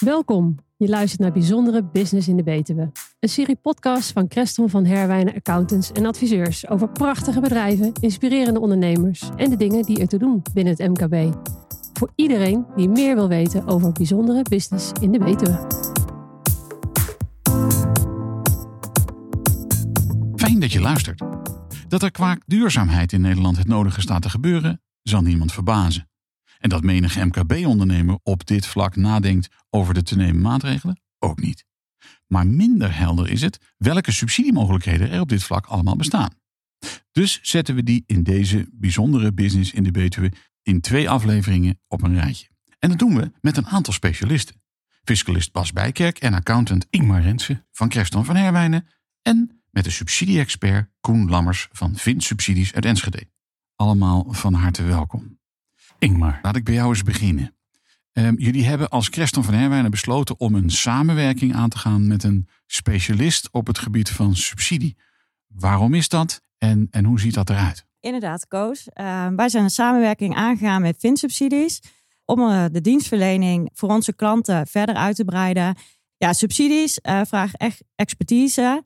Welkom. Je luistert naar Bijzondere Business in de Betuwe. Een serie podcast van Creston van Herwijnen Accountants en adviseurs over prachtige bedrijven, inspirerende ondernemers en de dingen die er te doen binnen het MKB. Voor iedereen die meer wil weten over bijzondere business in de Betuwe. Fijn dat je luistert. Dat er qua duurzaamheid in Nederland het nodige staat te gebeuren, zal niemand verbazen. En dat menige MKB-ondernemer op dit vlak nadenkt over de te nemen maatregelen, ook niet. Maar minder helder is het welke subsidiemogelijkheden er op dit vlak allemaal bestaan. Dus zetten we die in deze bijzondere business in de Betuwe in twee afleveringen op een rijtje. En dat doen we met een aantal specialisten. Fiscalist Bas Bijkerk en accountant Ingmar Rensen van Creston van Herwijnen en met de subsidie-expert Koen Lammers van Vint Subsidies uit Enschede. Allemaal van harte welkom. Ingmar, laat ik bij jou eens beginnen. Ehm, jullie hebben als Creston van Herwijnen besloten om een samenwerking aan te gaan met een specialist op het gebied van subsidie. Waarom is dat en, en hoe ziet dat eruit? Inderdaad, Koos. Uh, wij zijn een samenwerking aangegaan met Vinsubsidies om uh, de dienstverlening voor onze klanten verder uit te breiden. Ja, subsidies uh, vragen echt expertise.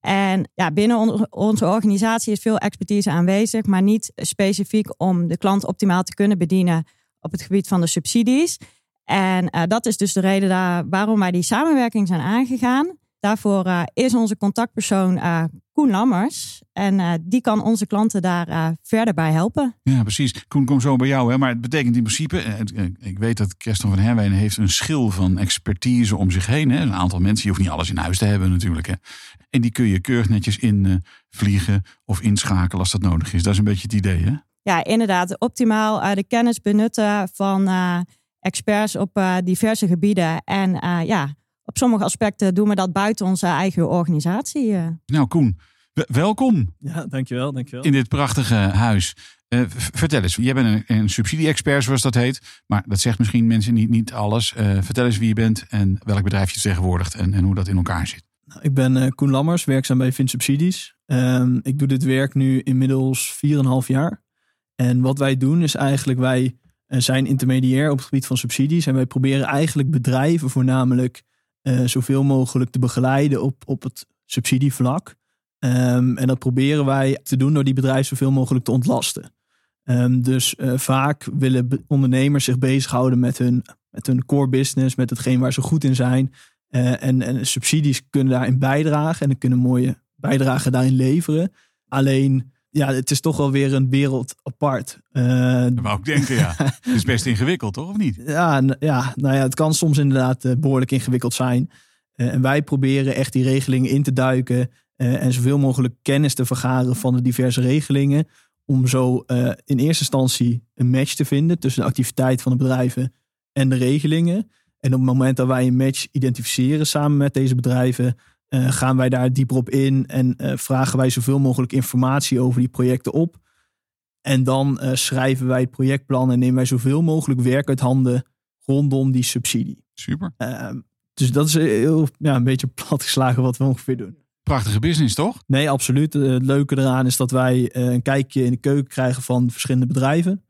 En ja, binnen onze organisatie is veel expertise aanwezig, maar niet specifiek om de klant optimaal te kunnen bedienen op het gebied van de subsidies. En uh, dat is dus de reden daar, waarom wij die samenwerking zijn aangegaan. Daarvoor uh, is onze contactpersoon uh, Koen Lammers. En die kan onze klanten daar verder bij helpen. Ja, precies. Koen, kom zo bij jou. Hè? Maar het betekent in principe, ik weet dat Kerstin van Herwijnen heeft een schil van expertise om zich heen. Hè? Een aantal mensen, je hoeft niet alles in huis te hebben natuurlijk. Hè? En die kun je keurig netjes invliegen of inschakelen als dat nodig is. Dat is een beetje het idee, hè? Ja, inderdaad. Optimaal de kennis benutten van experts op diverse gebieden. En ja, op sommige aspecten doen we dat buiten onze eigen organisatie. Nou, Koen, welkom. Ja, dankjewel, dankjewel. In dit prachtige huis. Uh, vertel eens, jij bent een, een subsidie-expert zoals dat heet. Maar dat zegt misschien mensen niet, niet alles. Uh, vertel eens wie je bent en welk bedrijf je tegenwoordigt en, en hoe dat in elkaar zit. Nou, ik ben uh, Koen Lammers, werkzaam bij Vinsubsidies. Um, ik doe dit werk nu inmiddels 4,5 jaar. En wat wij doen is eigenlijk, wij zijn intermediair op het gebied van subsidies. En wij proberen eigenlijk bedrijven voornamelijk uh, zoveel mogelijk te begeleiden op, op het subsidievlak. Um, en dat proberen wij te doen door die bedrijven zoveel mogelijk te ontlasten. Um, dus uh, vaak willen ondernemers zich bezighouden met hun, met hun core business, met hetgeen waar ze goed in zijn. Uh, en, en subsidies kunnen daarin bijdragen en kunnen mooie bijdragen daarin leveren. Alleen ja, het is toch wel weer een wereld apart. Uh, dat wou ik denken, ja. het is best ingewikkeld, toch? Of niet? Ja, ja, nou ja, het kan soms inderdaad uh, behoorlijk ingewikkeld zijn. Uh, en wij proberen echt die regelingen in te duiken. en zoveel mogelijk kennis te vergaren van de diverse regelingen. Om zo in eerste instantie een match te vinden tussen de activiteit van de bedrijven en de regelingen. En op het moment dat wij een match identificeren samen met deze bedrijven, uh, gaan wij daar dieper op in en uh, vragen wij zoveel mogelijk informatie over die projecten op. En dan uh, schrijven wij het projectplan en nemen wij zoveel mogelijk werk uit handen rondom die subsidie. Super. Ehm, dus dat is heel, ja, een beetje platgeslagen wat we ongeveer doen. Prachtige business, toch? Nee, absoluut. het leuke eraan is dat wij een kijkje in de keuken krijgen van verschillende bedrijven.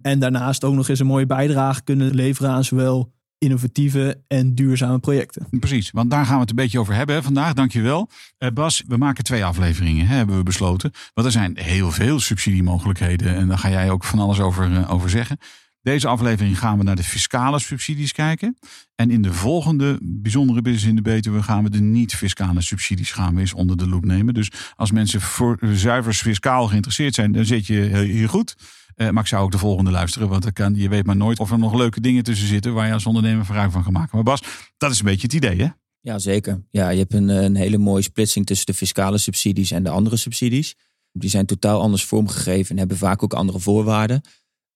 En daarnaast ook nog eens een mooie bijdrage kunnen leveren aan zowel innovatieve en duurzame projecten. Precies, want daar gaan we het een beetje over hebben vandaag. Dankjewel. Uh, Bas, we maken twee afleveringen, hebben we besloten. Want er zijn heel veel subsidiemogelijkheden en daar ga jij ook van alles over, uh, over zeggen. Deze aflevering gaan we naar de fiscale subsidies kijken. En in de volgende bijzondere business in de Betuwe gaan we de niet-fiscale subsidies gaan we eens onder de loep nemen. Dus als mensen voor zuiver fiscaal geïnteresseerd zijn, dan zit je hier goed. Uh, maar ik zou ook de volgende luisteren, want je weet maar nooit of er nog leuke dingen tussen zitten waar je als ondernemer gebruik van kan maken. Maar Bas, dat is een beetje het idee, hè? Ja, zeker. Ja, je hebt een, een hele mooie splitsing tussen de fiscale subsidies en de andere subsidies. Die zijn totaal anders vormgegeven en hebben vaak ook andere voorwaarden.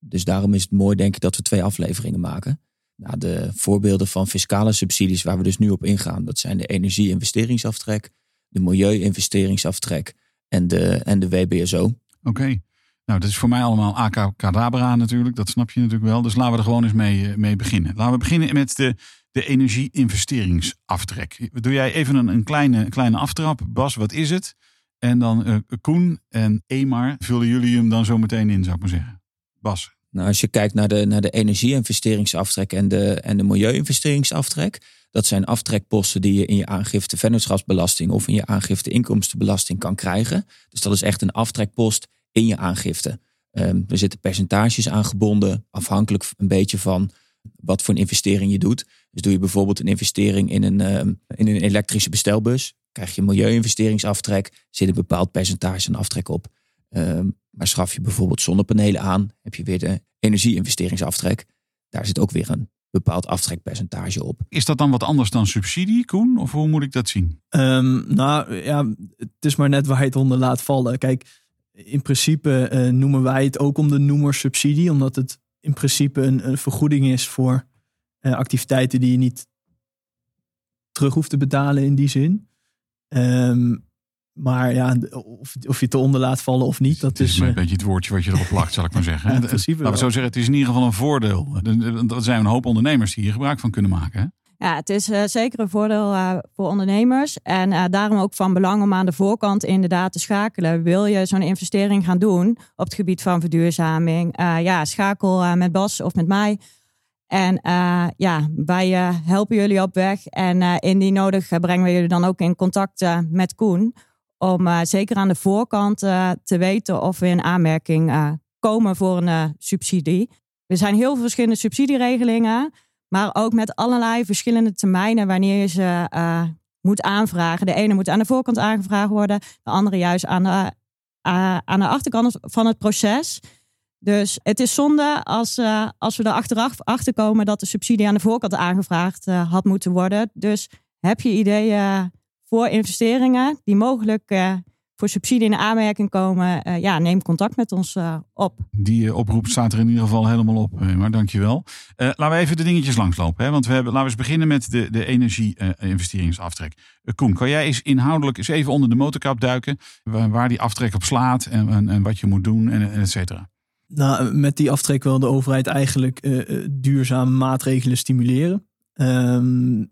Dus daarom is het mooi, denk ik, dat we twee afleveringen maken. Nou, de voorbeelden van fiscale subsidies waar we dus nu op ingaan, dat zijn de energie-investeringsaftrek, de milieu-investeringsaftrek en de, en de WBSO. Oké. Nou, dat is voor mij allemaal AK Cadabra natuurlijk. Dat snap je natuurlijk wel. Dus laten we er gewoon eens mee, eh, mee beginnen. Laten we beginnen met de, de energie-investeringsaftrek. Doe jij even een, een kleine, kleine aftrap. Bas, wat is het? En dan uh, Koen en Emar vullen jullie hem dan zo meteen in, zou ik maar zeggen. Bas. Nou, als je kijkt naar de, naar de energie-investeringsaftrek en de, en de milieu-investeringsaftrek, dat zijn aftrekposten die je in je aangifte vennootschapsbelasting of in je aangifte inkomstenbelasting kan krijgen. Dus dat is echt een aftrekpost in je aangifte. Um, er zitten percentages aangebonden, afhankelijk een beetje van wat voor een investering je doet. Dus doe je bijvoorbeeld een investering in een, um, in een elektrische bestelbus, krijg je milieu-investeringsaftrek, zit een bepaald percentage aan aftrek op. Um, maar schaf je bijvoorbeeld zonnepanelen aan, heb je weer de energie-investeringsaftrek. Daar zit ook weer een bepaald aftrekpercentage op. Is dat dan wat anders dan subsidie, Koen? Of hoe moet ik dat zien? Um, nou ja, het is maar net waar je het onder laat vallen. Kijk, in principe uh, noemen wij het ook om de noemer subsidie, omdat het in principe een, een vergoeding is voor uh, activiteiten die je niet terug hoeft te betalen in die zin. Um, maar ja, of, of je het eronder laat vallen of niet. Dat het is, is een uh, beetje het woordje wat je erop plakt, zal ik maar zeggen. Ja, in principe Laten we zo zeggen, het is in ieder geval een voordeel. Er zijn een hoop ondernemers die hier gebruik van kunnen maken. Hè? Ja, het is uh, zeker een voordeel uh, voor ondernemers. En uh, daarom ook van belang om aan de voorkant inderdaad te schakelen. Wil je zo'n investering gaan doen op het gebied van verduurzaming? ja, schakel met Bas of met mij. En ja, wij helpen jullie op weg. En indien nodig brengen we jullie dan ook in contact met Koen. Om zeker aan de voorkant te weten of we in aanmerking komen voor een subsidie. Er zijn heel veel verschillende subsidieregelingen. Maar ook met allerlei verschillende termijnen wanneer je ze moet aanvragen. De ene moet aan de voorkant aangevraagd worden, de andere juist aan de, aan de achterkant van het proces. Dus het is zonde als, als we er achteraf achter komen dat de subsidie aan de voorkant aangevraagd had moeten worden. Dus heb je ideeën voor investeringen die mogelijk voor subsidie in aanmerking komen, uh, ja, neem contact met ons uh, op. Die uh, oproep staat er in ieder geval helemaal op. maar dankjewel. laten we even de dingetjes langslopen. Hè? Want we hebben, laten we eens beginnen met de, de energie-investeringsaftrek. Koen, kan jij eens inhoudelijk eens even onder de motorkap duiken? Waar, waar die aftrek op slaat en, en, en, wat je moet doen en, en et cetera. Nou, met die aftrek wil de overheid eigenlijk duurzame maatregelen stimuleren. Um,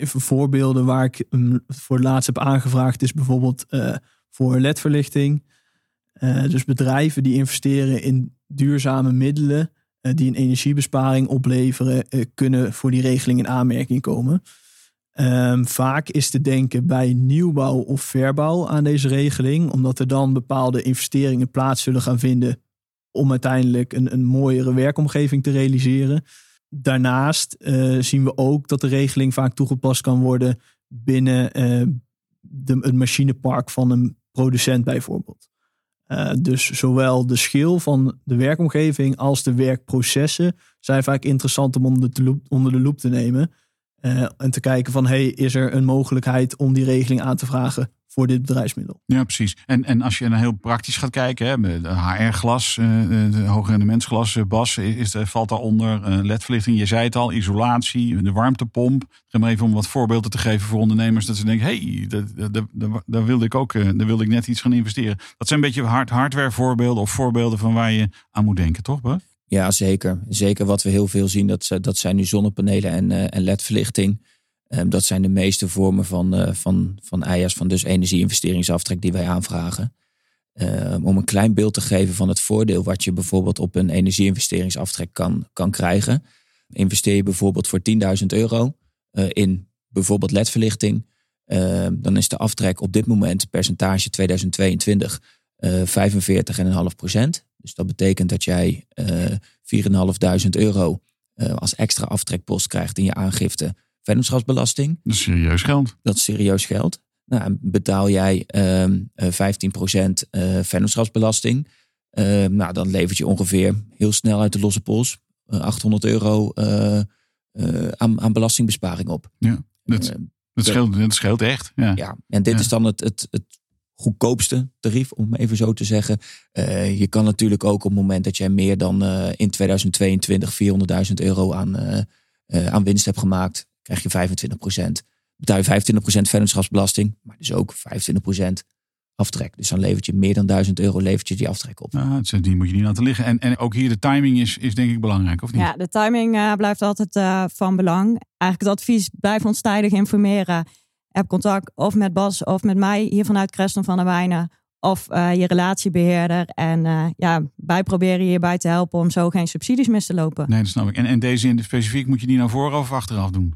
even voorbeelden waar ik voor het laatst heb aangevraagd is bijvoorbeeld uh, voor ledverlichting. Uh, dus bedrijven die investeren in duurzame middelen uh, die een energiebesparing opleveren, kunnen voor die regeling in aanmerking komen. Um, vaak is te denken bij nieuwbouw of verbouw aan deze regeling, omdat er dan bepaalde investeringen plaats zullen gaan vinden om uiteindelijk een, een mooiere werkomgeving te realiseren. Daarnaast uh, zien we ook dat de regeling vaak toegepast kan worden binnen uh, de, het machinepark van een producent bijvoorbeeld. Uh, dus zowel de schil van de werkomgeving als de werkprocessen zijn vaak interessant om onder de loep, onder de loep te nemen. en te kijken van, hey, is er een mogelijkheid om die regeling aan te vragen voor dit bedrijfsmiddel. Ja, precies. En, en als je dan heel praktisch gaat kijken, hè, HR-glas, uh, rendementsglas, uh, Bas, is, is, valt daaronder. Uh, LED-verlichting, je zei het al, isolatie, de warmtepomp. Ga maar even om wat voorbeelden te geven voor ondernemers. Dat ze denken, hé, hey, daar wilde ik ook daar wilde ik net iets gaan investeren. Dat zijn een beetje hard, hardware voorbeelden of voorbeelden van waar je aan moet denken, toch Bas? Ja, zeker. Zeker wat we heel veel zien, dat, dat zijn nu zonnepanelen en, en LED-verlichting. Um, dat zijn de meeste vormen van, uh, van, van EIA's, van dus energie-investeringsaftrek die wij aanvragen. Um, om een klein beeld te geven van het voordeel wat je bijvoorbeeld op een energie-investeringsaftrek kan, kan krijgen. Investeer je bijvoorbeeld voor 10.000 euro uh, in bijvoorbeeld LED-verlichting. Uh, dan is de aftrek op dit moment percentage 2022 uh, 45,5 procent. Dus dat betekent dat jij 4.500 euro als extra aftrekpost krijgt in je aangifte vennootschapsbelasting. Dat is serieus geld. Dat is serieus geld. Nou, betaal jij uh, 15% uh, vennootschapsbelasting. Uh, nou, dan levert je ongeveer heel snel uit de losse pols 800 eh, euro uh, aan, aan belastingbesparing op. Ja, dat, dat, scheelt, dat scheelt echt. Ja, ja en dit Ja. is dan het, het, het goedkoopste tarief, om even zo te zeggen. Uh, je kan natuurlijk ook op het moment dat jij meer dan uh, in 2022 400.000 euro aan, uh, aan winst hebt gemaakt, krijg je 25% Betaal je 25% vennootschapsbelasting, maar dus ook 25% aftrek. Dus dan levert je meer dan 1000 euro levert je die aftrek op. Ja, het- die moet je niet laten liggen. En, en ook hier de timing is, is denk ik belangrijk, of niet? Ja, de timing eh, blijft altijd eh, van belang. Eigenlijk het advies, blijf ons tijdig informeren. Heb contact of met Bas of met mij hier vanuit Creston van der Wijnen. of uh, je relatiebeheerder. En uh, ja, wij proberen je hierbij te helpen om zo geen subsidies mis te lopen. Nee, dat snap ik. En, en deze in de specifiek moet je die naar voren of achteraf doen?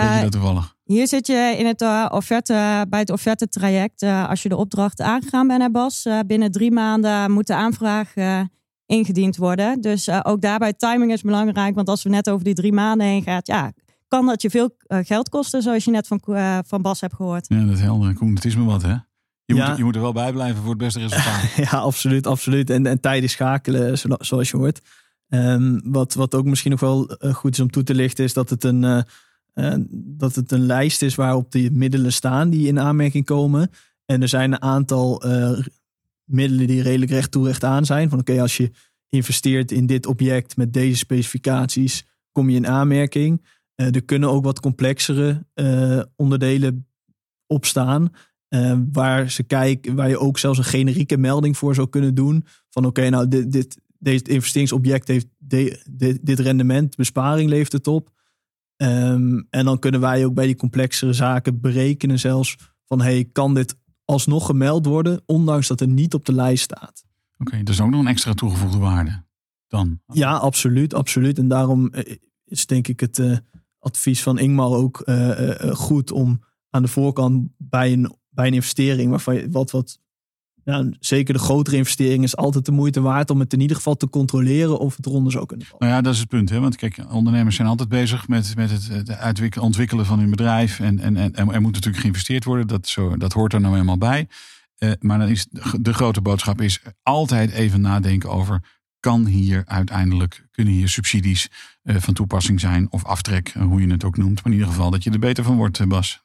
Weet je dat toevallig? hier zit je in het uh, offerte, bij het offerte traject. Uh, als je de opdracht aangegaan bent, hè Bas, uh, binnen drie maanden moet de aanvraag ingediend worden. Dus ook daarbij timing is belangrijk. Want als we net over die drie maanden heen gaat, ja, kan dat je veel geld kosten, zoals je net van, van Bas hebt gehoord. Ja, dat is helder. Koen, het is me wat, hè? Je, ja. moet, je moet er wel bij blijven voor het beste resultaat. ja, absoluut, absoluut. En, en tijden schakelen, zoals je hoort. Um, wat, wat ook misschien nog wel goed is om toe te lichten, is dat het een, uh, dat het een lijst is waarop de middelen staan die in aanmerking komen. En er zijn een aantal middelen die redelijk recht toe recht aan zijn. Van oké, als je investeert in dit object met deze specificaties, kom je in aanmerking. er kunnen ook wat complexere onderdelen opstaan. Waar, ze kijken, waar je ook zelfs een generieke melding voor zou kunnen doen. Van oké, nou dit, dit, dit investeringsobject heeft dit, dit rendement, besparing levert het op. Um, en dan kunnen wij ook bij die complexere zaken berekenen zelfs van hey, kan dit alsnog gemeld worden, ondanks dat het niet op de lijst staat. Oké, okay, dus ook nog een extra toegevoegde waarde dan? Ja, absoluut, absoluut. En daarom is denk ik het uh, advies van Ingmar ook uh, uh, goed om aan de voorkant bij een bij een investering waarvan je wat, wat ja, zeker de grotere investering is altijd de moeite waard om het in ieder geval te controleren of het eronder zou kunnen. Nou ja, dat is het punt. Hè? Want kijk, ondernemers zijn altijd bezig met, met het, ontwikkelen van hun bedrijf. En, en, en er moet natuurlijk geïnvesteerd worden. Dat, zo, dat hoort er nou helemaal bij. Uh, maar dan is de grote boodschap is altijd even nadenken over. Kan hier uiteindelijk, kunnen hier subsidies uh, van toepassing zijn of aftrek, hoe je het ook noemt. Maar in ieder geval dat je er beter van wordt, Bas.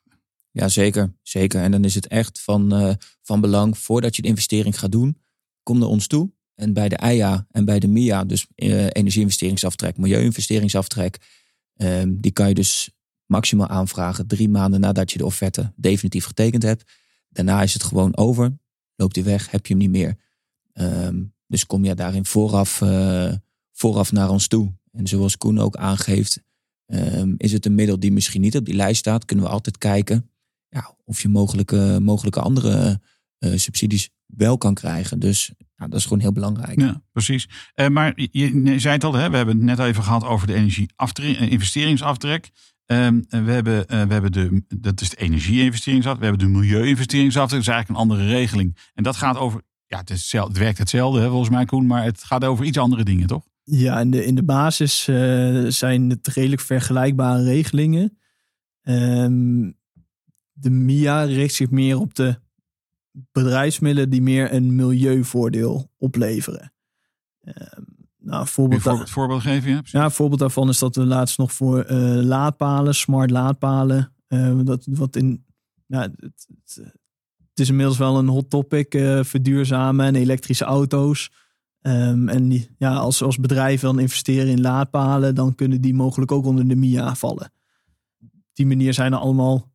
Ja, zeker. zeker. En dan is het echt van, uh, van belang, voordat je de investering gaat doen, kom naar ons toe. En bij de EIA en bij de MIA, dus uh, energieinvesteringsaftrek, milieuinvesteringsaftrek, uh, die kan je dus maximaal aanvragen drie maanden nadat je de offerte definitief getekend hebt. Daarna is het gewoon over, loopt die weg, heb je hem niet meer. Um, dus kom je daarin vooraf, uh, vooraf naar ons toe. En zoals Koen ook aangeeft, um, is het een middel die misschien niet op die lijst staat, kunnen we altijd kijken ja, of je mogelijke, mogelijke andere uh, subsidies wel kan krijgen. Dus ja, dat is gewoon heel belangrijk. Ja, precies. Uh, maar je, je, zei het al, hè, we hebben het net even gehad over de energie-investeringsaftrek. Um, we, hebben, uh, we hebben de, dat is de energie-investeringsaftrek. We hebben de milieu-investeringsaftrek. Dat is eigenlijk een andere regeling. En dat gaat over, ja, het, is hetzelfde, het werkt hetzelfde hè, volgens mij Koen, maar het gaat over iets andere dingen, toch? Ja, in de, in de basis uh, zijn het redelijk vergelijkbare regelingen. Um, de MIA richt zich meer op de bedrijfsmiddelen die meer een milieuvoordeel opleveren. Uh, nou, een voorbeeld, voor, het voorbeeld geven? Ja, ja, een voorbeeld daarvan is dat we laatst nog voor uh, laadpalen, smart laadpalen, uh, dat wat in, ja, het, het, is inmiddels wel een hot topic, uh, verduurzamen en elektrische auto's. Um, en die, ja, als, als bedrijven dan investeren in laadpalen, dan kunnen die mogelijk ook onder de MIA vallen. Op die manier zijn er allemaal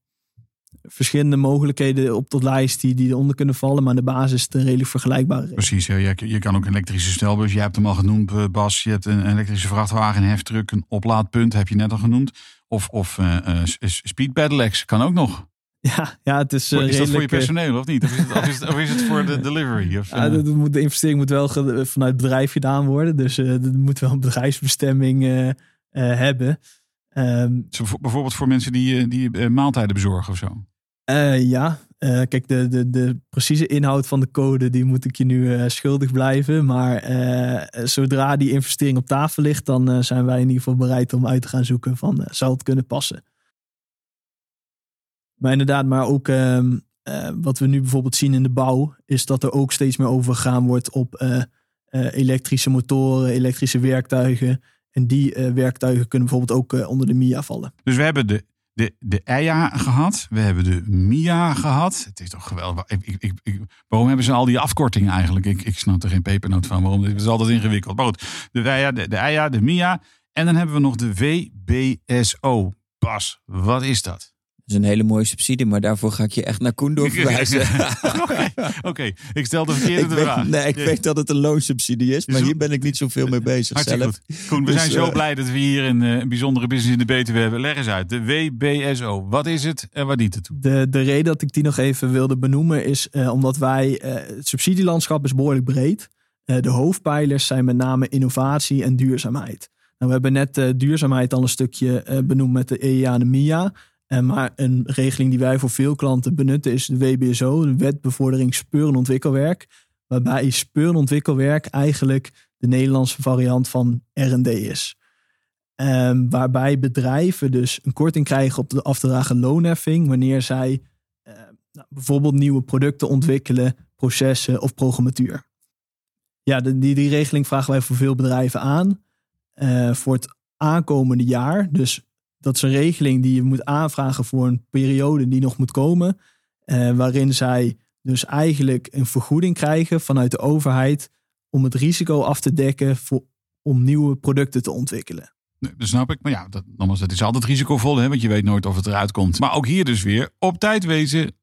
verschillende mogelijkheden op de lijst die, die eronder kunnen vallen. Maar de basis is een redelijk vergelijkbare. Precies, ja. je, je kan ook een elektrische snelbus. Je hebt hem al genoemd, Bas. Je hebt een elektrische vrachtwagen, een heftruck, een oplaadpunt. Heb je net al genoemd. Of, of uh, uh, speed pedelecs kan ook nog. Ja, ja, het is. Uh, is dat voor je personeel of niet? Of is het, of is het, of is het voor de delivery? Of, ja, de, de, investering moet wel vanuit het bedrijf gedaan worden. Dus er moet wel een bedrijfsbestemming hebben. Um, Zo, bijvoorbeeld voor mensen die, die maaltijden bezorgen of zo? Uh, ja, uh, kijk, de, de, de precieze inhoud van de code, die moet ik je nu uh, schuldig blijven. Maar zodra die investering op tafel ligt, dan zijn wij in ieder geval bereid om uit te gaan zoeken van, zou het kunnen passen? Maar inderdaad, maar ook ehm, wat we nu bijvoorbeeld zien in de bouw, is dat er ook steeds meer overgegaan wordt op elektrische motoren, elektrische werktuigen. En die werktuigen kunnen bijvoorbeeld ook onder de MIA vallen. Dus we hebben de de, de EIA gehad. We hebben de MIA gehad. Het is toch geweldig. Ik, ik, ik, waarom hebben ze al die afkortingen eigenlijk? Ik, ik snap er geen pepernoot van. Waarom? Het is altijd ingewikkeld. Maar goed, de EIA, de, de EIA, de MIA. En dan hebben we nog de VBSO. Bas, wat is dat? Dat is een hele mooie subsidie, maar daarvoor ga ik je echt naar Koen doorverwijzen. Oké, ik stel de verkeerde ik weet, vraag. nee, ik Ja. weet dat het een loonsubsidie is, maar hier ben ik niet zoveel mee bezig Hartstikke zelf. goed. Koen, we Dus, zijn zo eh, blij dat we hier een, eh, een bijzondere business in de BTW hebben. Leg eens uit. De WBSO. Wat is het en waar dient het toe? De, de reden dat ik die nog even wilde benoemen is eh, omdat wij, eh, het subsidielandschap is behoorlijk breed. Eh, de hoofdpijlers zijn met name innovatie en duurzaamheid. Nou, we hebben net duurzaamheid al een stukje eh, benoemd met de EIA en de MIA. Eh, maar een regeling die wij voor veel klanten benutten is de WBSO, de Wet Bevordering Speur- en Ontwikkelwerk. Waarbij speur- en ontwikkelwerk eigenlijk de Nederlandse variant van R&D is. Ehm, waarbij bedrijven dus een korting krijgen op de af loonheffing wanneer zij eh, nou, bijvoorbeeld nieuwe producten ontwikkelen, processen of programmatuur. Ja, die, die regeling vragen wij voor veel bedrijven aan eh, voor het aankomende jaar. Dus dat is een regeling die je moet aanvragen voor een periode die nog moet komen, eh, waarin zij dus eigenlijk een vergoeding krijgen vanuit de overheid om het risico af te dekken voor, om nieuwe producten te ontwikkelen. Nee, Dat snap ik. Maar ja, dat, nogmaals, dat is altijd risicovol. Hè, want je weet nooit of het eruit komt. Maar ook hier dus weer op tijd wezen.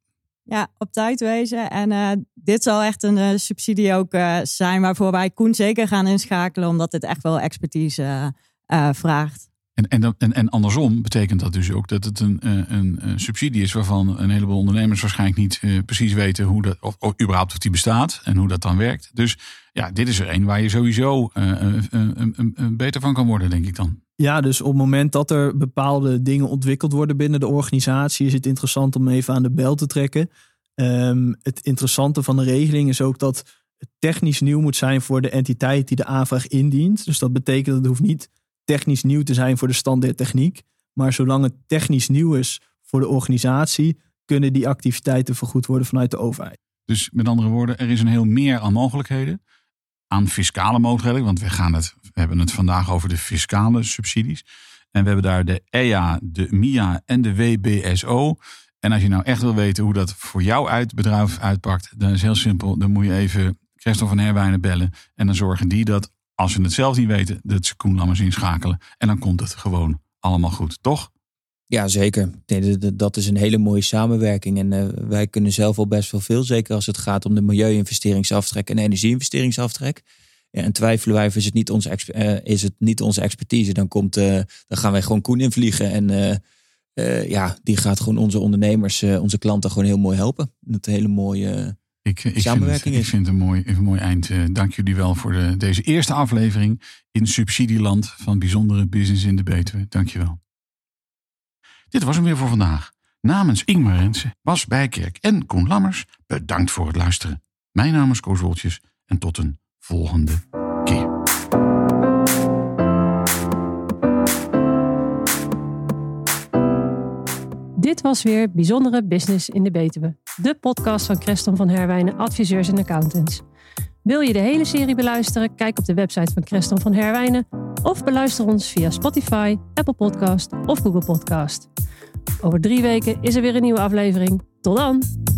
Ja, op tijd wezen. En eh, dit zal echt een eh, subsidie ook eh, zijn waarvoor wij Koen zeker gaan inschakelen, omdat het echt wel expertise vraagt. En, en, en, andersom betekent dat dus ook dat het een, eh, een, een subsidie is waarvan een heleboel ondernemers waarschijnlijk niet eh, precies weten hoe dat, of, überhaupt of die bestaat en hoe dat dan werkt. Dus ja, dit is er een waar je sowieso eh, beter van kan worden, denk ik dan. Ja, dus op het moment dat er bepaalde dingen ontwikkeld worden binnen de organisatie, is het interessant om even aan de bel te trekken. Ehm, het interessante van de regeling is ook dat het technisch nieuw moet zijn voor de entiteit die de aanvraag indient. Dus dat betekent dat het hoeft niet technisch nieuw te zijn voor de standaard techniek. Maar zolang het technisch nieuw is voor de organisatie, kunnen die activiteiten vergoed worden vanuit de overheid. Dus met andere woorden, er is een heel meer aan mogelijkheden. Aan fiscale mogelijkheden, want we, gaan het, we hebben het vandaag over de fiscale subsidies. En we hebben daar de EA, de MIA en de WBSO. En als je nou echt wil weten hoe dat voor jou uit bedrijf uitpakt, dan is heel simpel. Dan moet je even Christel van Herwijnen bellen. En dan zorgen die dat, als ze het zelf niet weten, dat ze Koen Lammers inschakelen. En dan komt het gewoon allemaal goed, toch? Ja, zeker. Dat- is een hele mooie samenwerking. En eh, wij kunnen zelf al best wel veel. Zeker als het gaat om de milieu-investeringsaftrek en energie-investeringsaftrek. Ja, en twijfelen wij of is het niet onze, exp- eh, is het niet onze expertise, dan, komt, eh, dan gaan wij gewoon Koen invliegen. En ja, die gaat gewoon onze ondernemers, onze klanten gewoon heel mooi helpen. Dat hele mooie... Ik, ik, Samenwerking vind het, ik is. vind het een mooi, een mooi eind. Eh, Dank jullie wel voor de, deze eerste aflevering in Subsidieland van Bijzondere Business in de Betuwe. Dank je wel. Dit was hem weer voor vandaag. Namens Ingmar Rensen, Bas Bijkerk en Koen Lammers, bedankt voor het luisteren. Mijn naam is Koos Woltjes en tot een volgende keer. Dit was weer Bijzondere Business in de Betuwe. De podcast van Creston van Herwijnen Adviseurs en Accountants. Wil je de hele serie beluisteren? Kijk op de website van Creston van Herwijnen. Of beluister ons via Spotify, Apple Podcast of Google Podcast. Over drie weken is er weer een nieuwe aflevering. Tot dan!